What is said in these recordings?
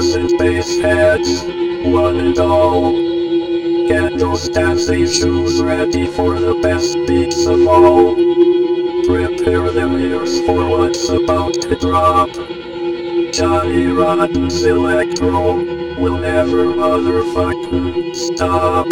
drummers and bass heads, one and all. Get those dancing shoes ready for the best beats of all. Prepare them ears for what's about to drop. Johnny Rodden's electro will never motherfucking stop.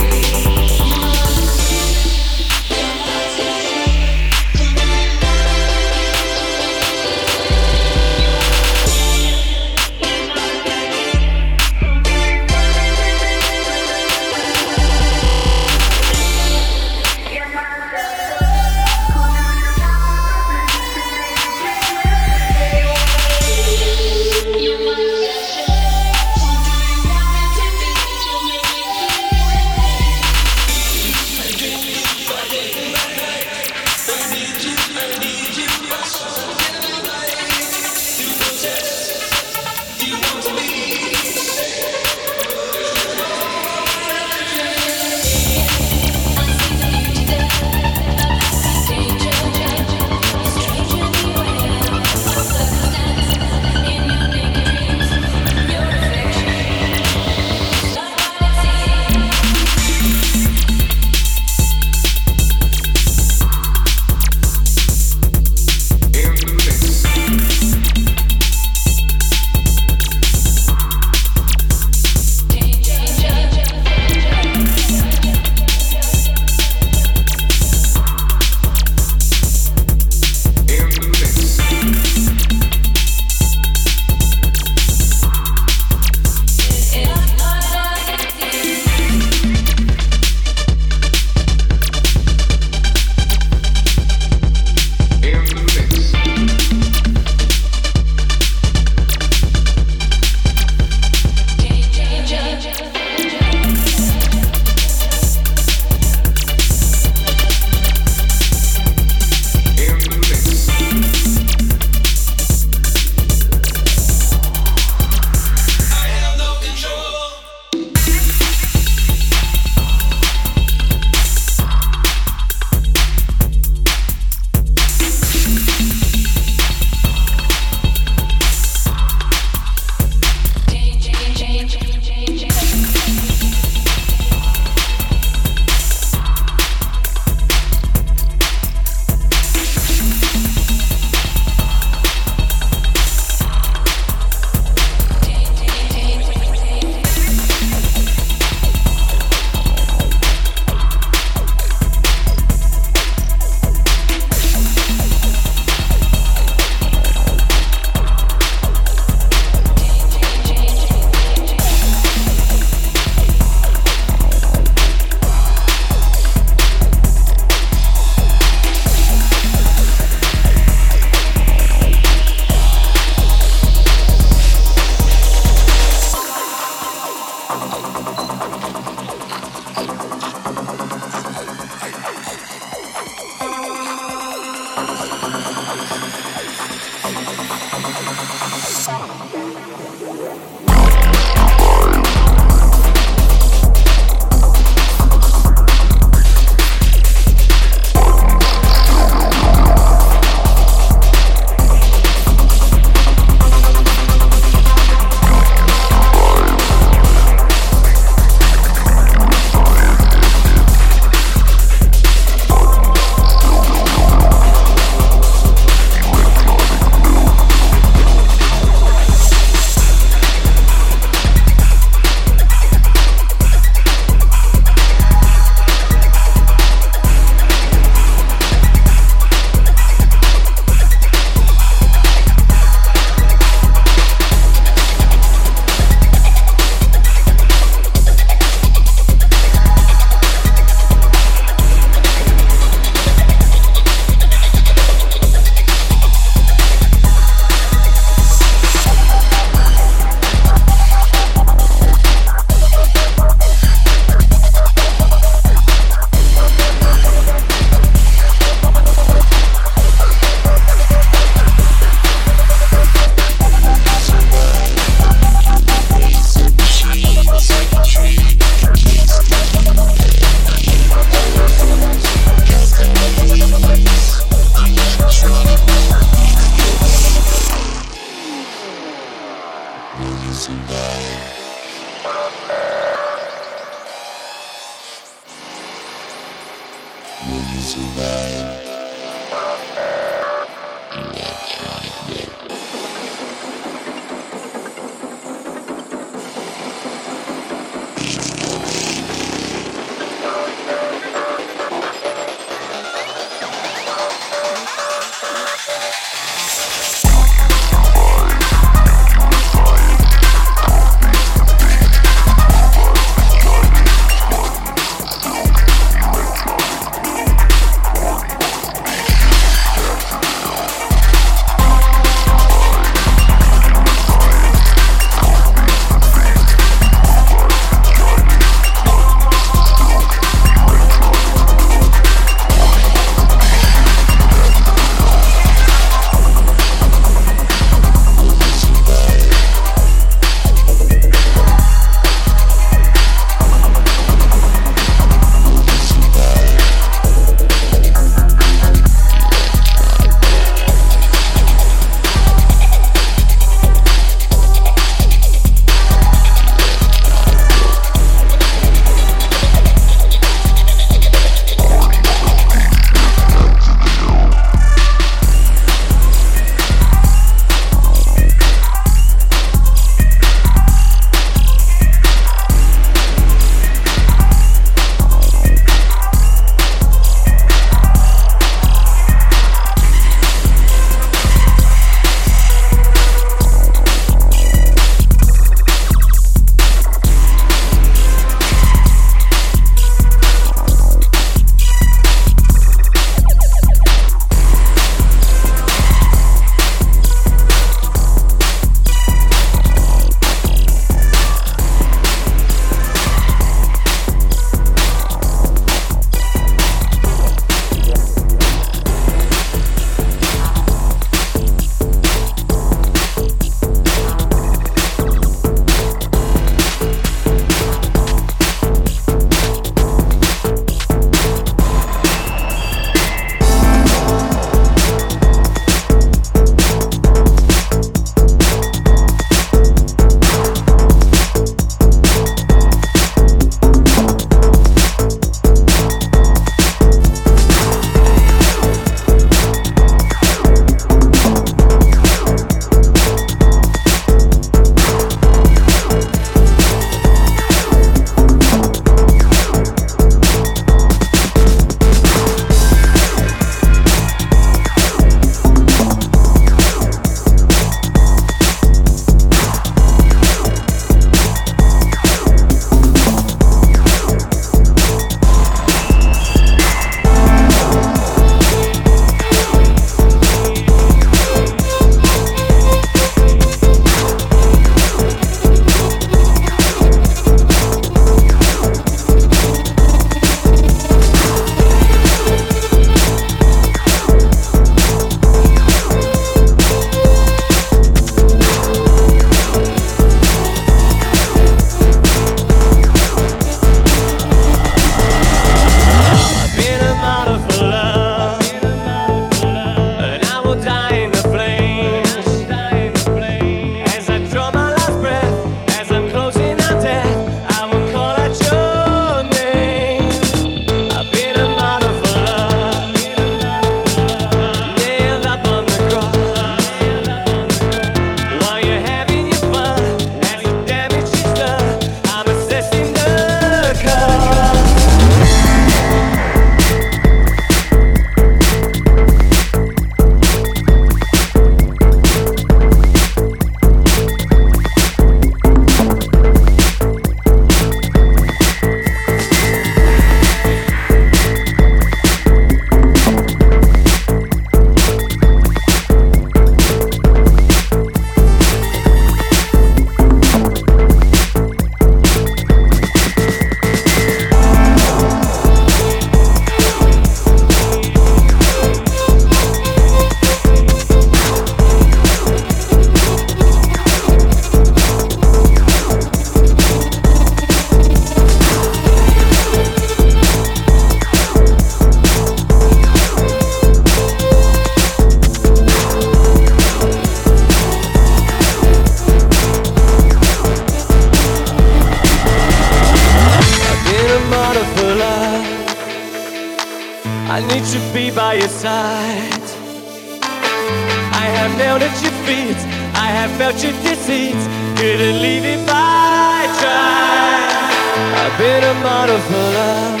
Felt your deceit. Couldn't leave if I tried. I've been a model for love.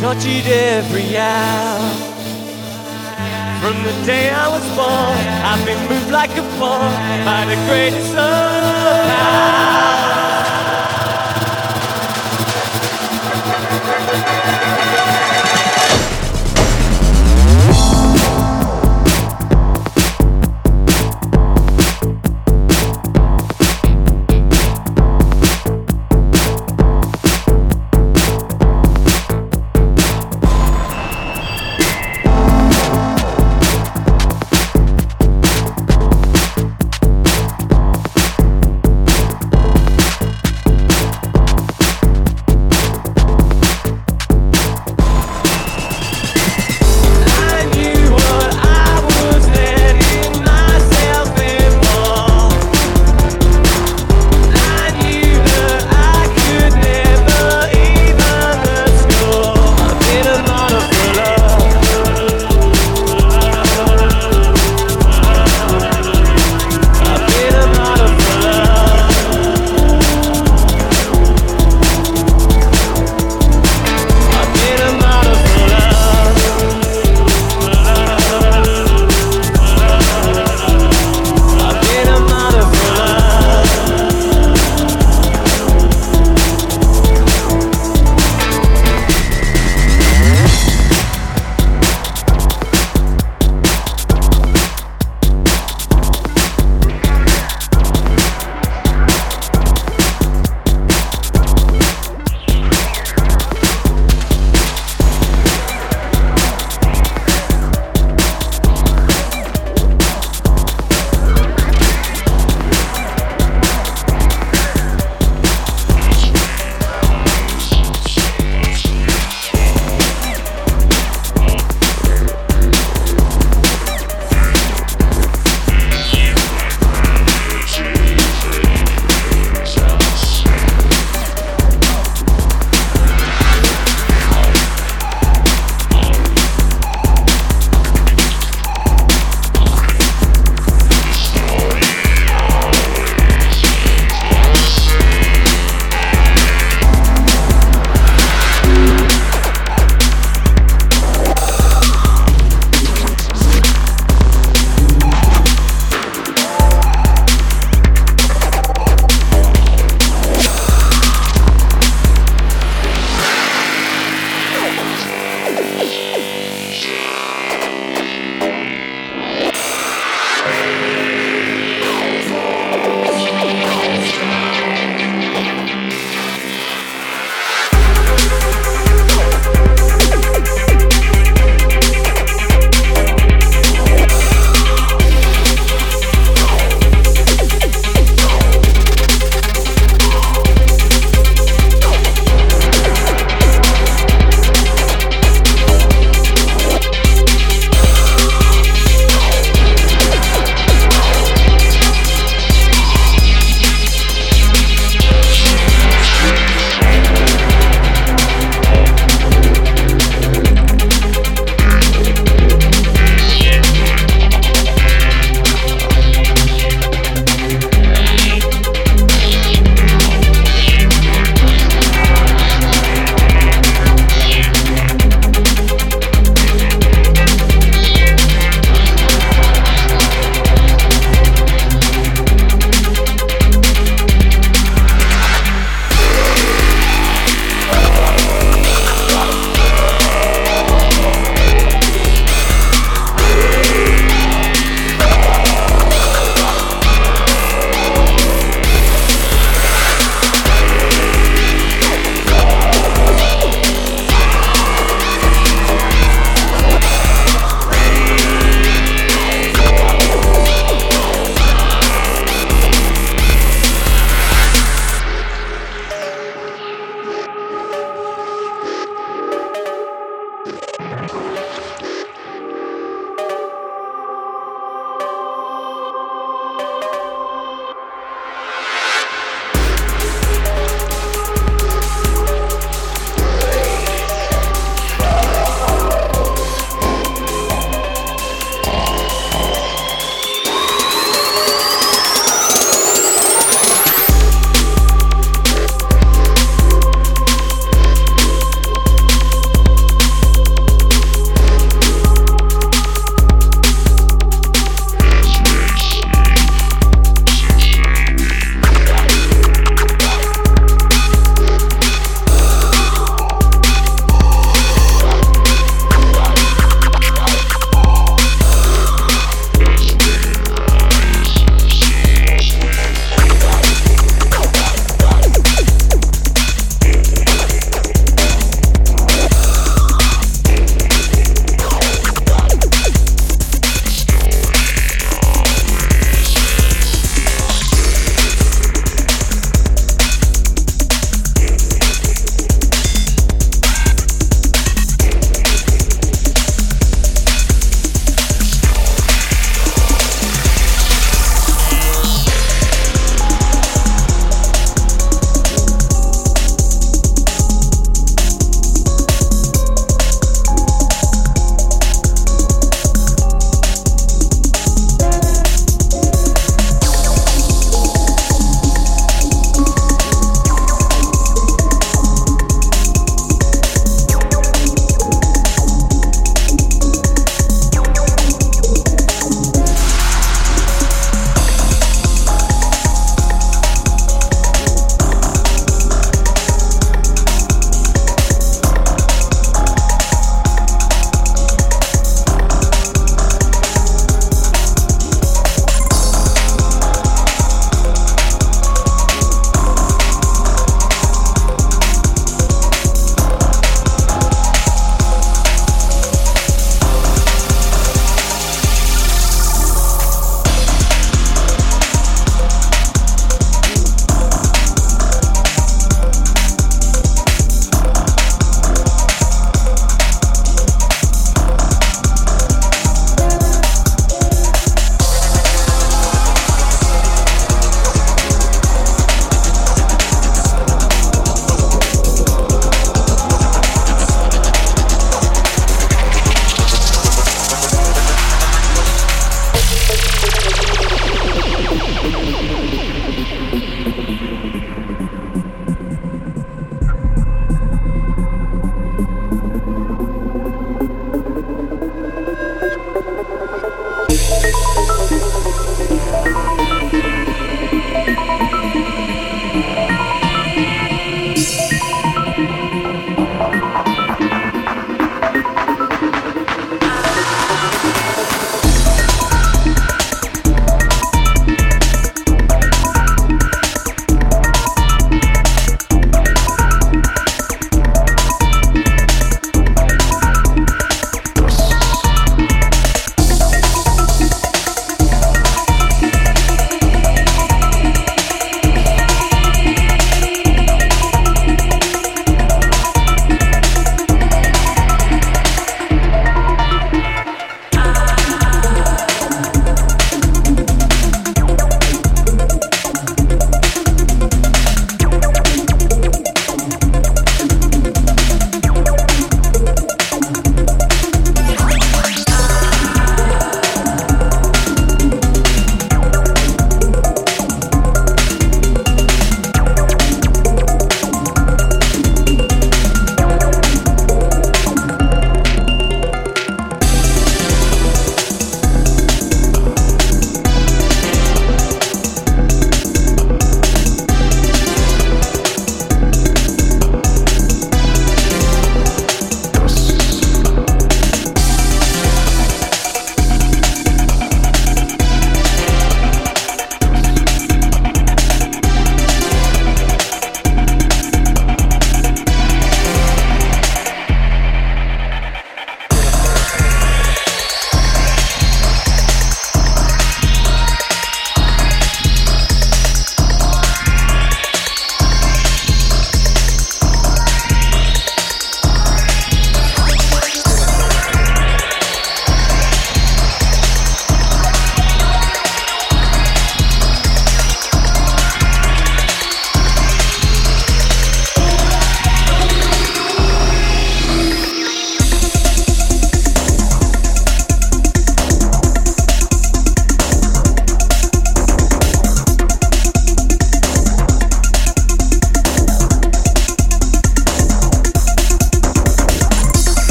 Tortured every hour. From the day I was born, I've been moved like a pawn by the greatest of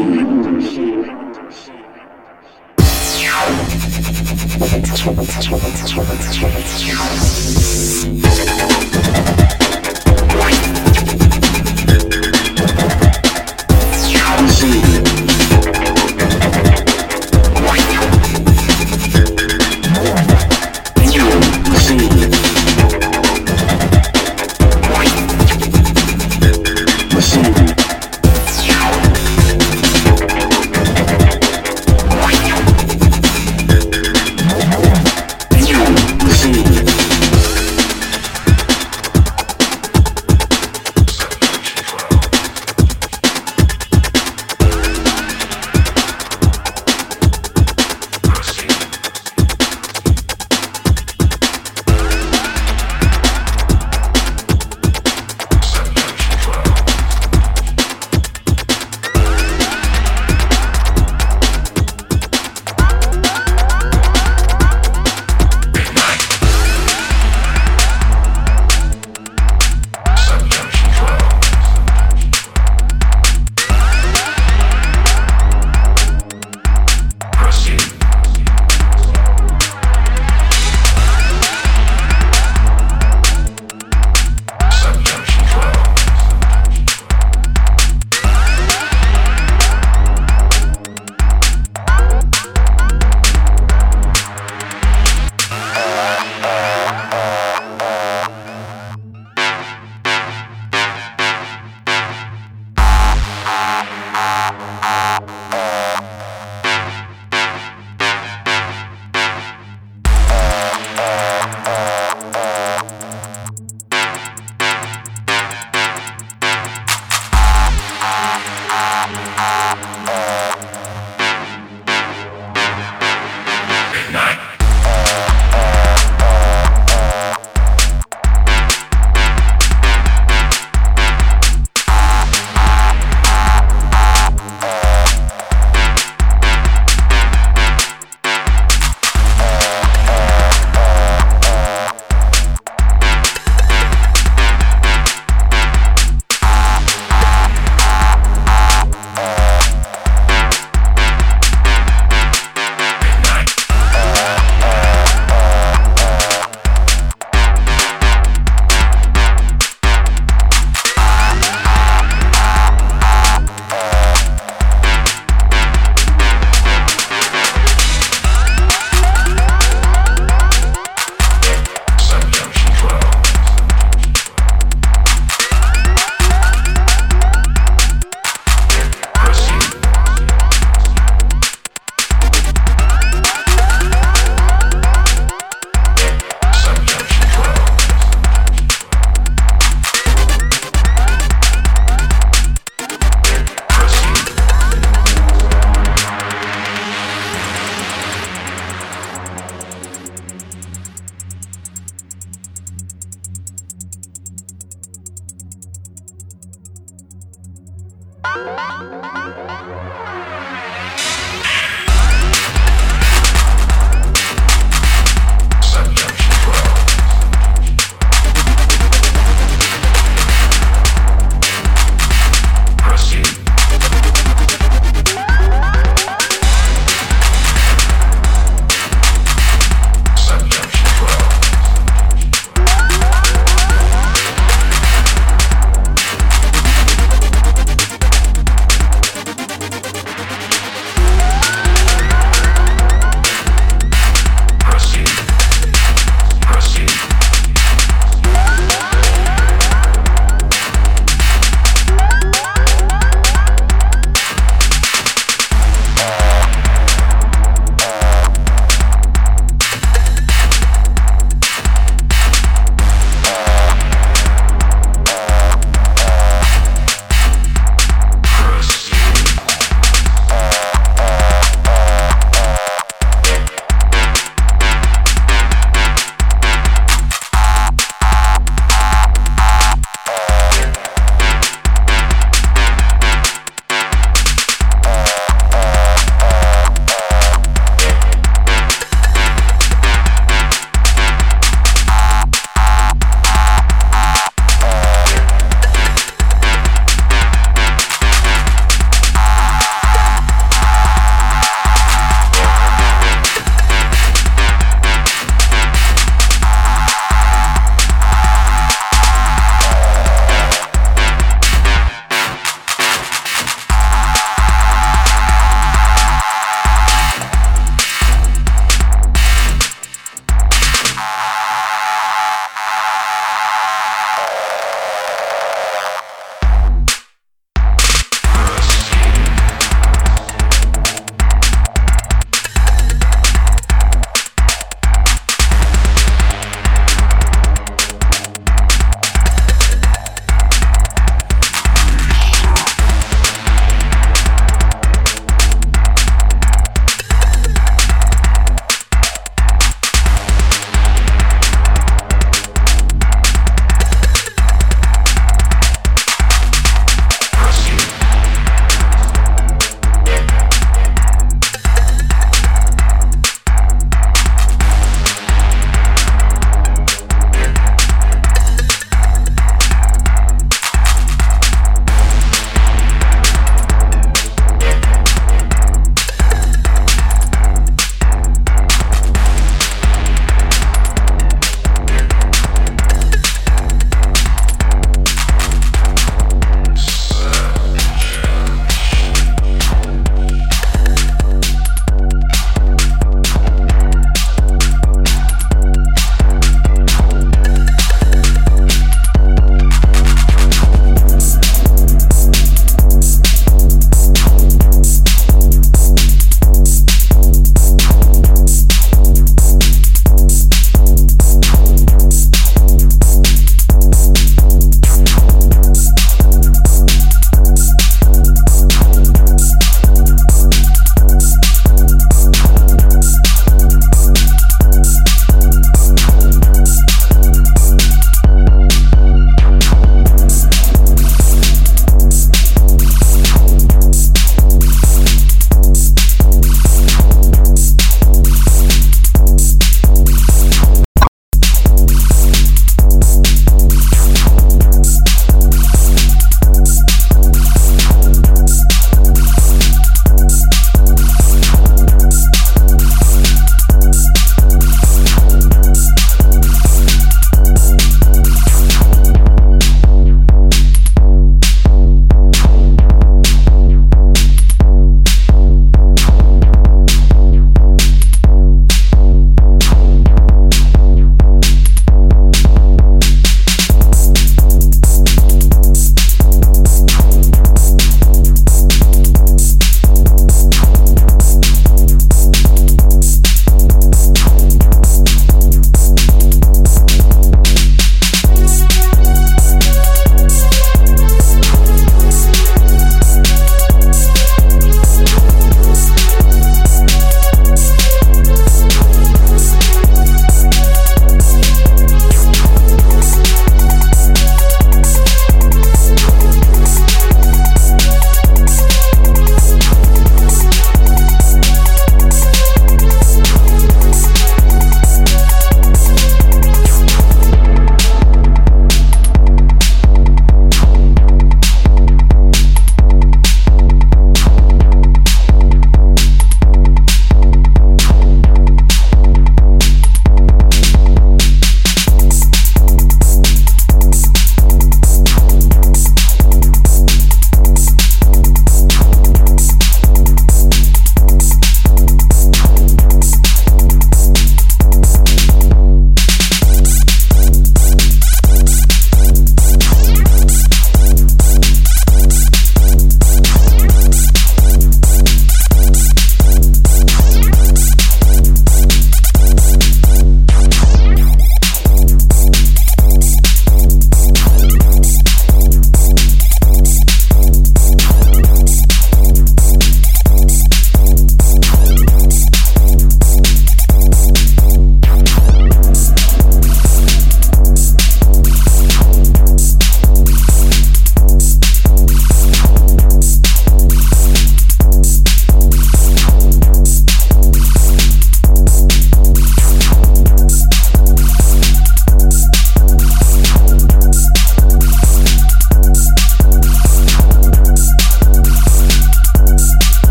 Thank you.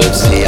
See.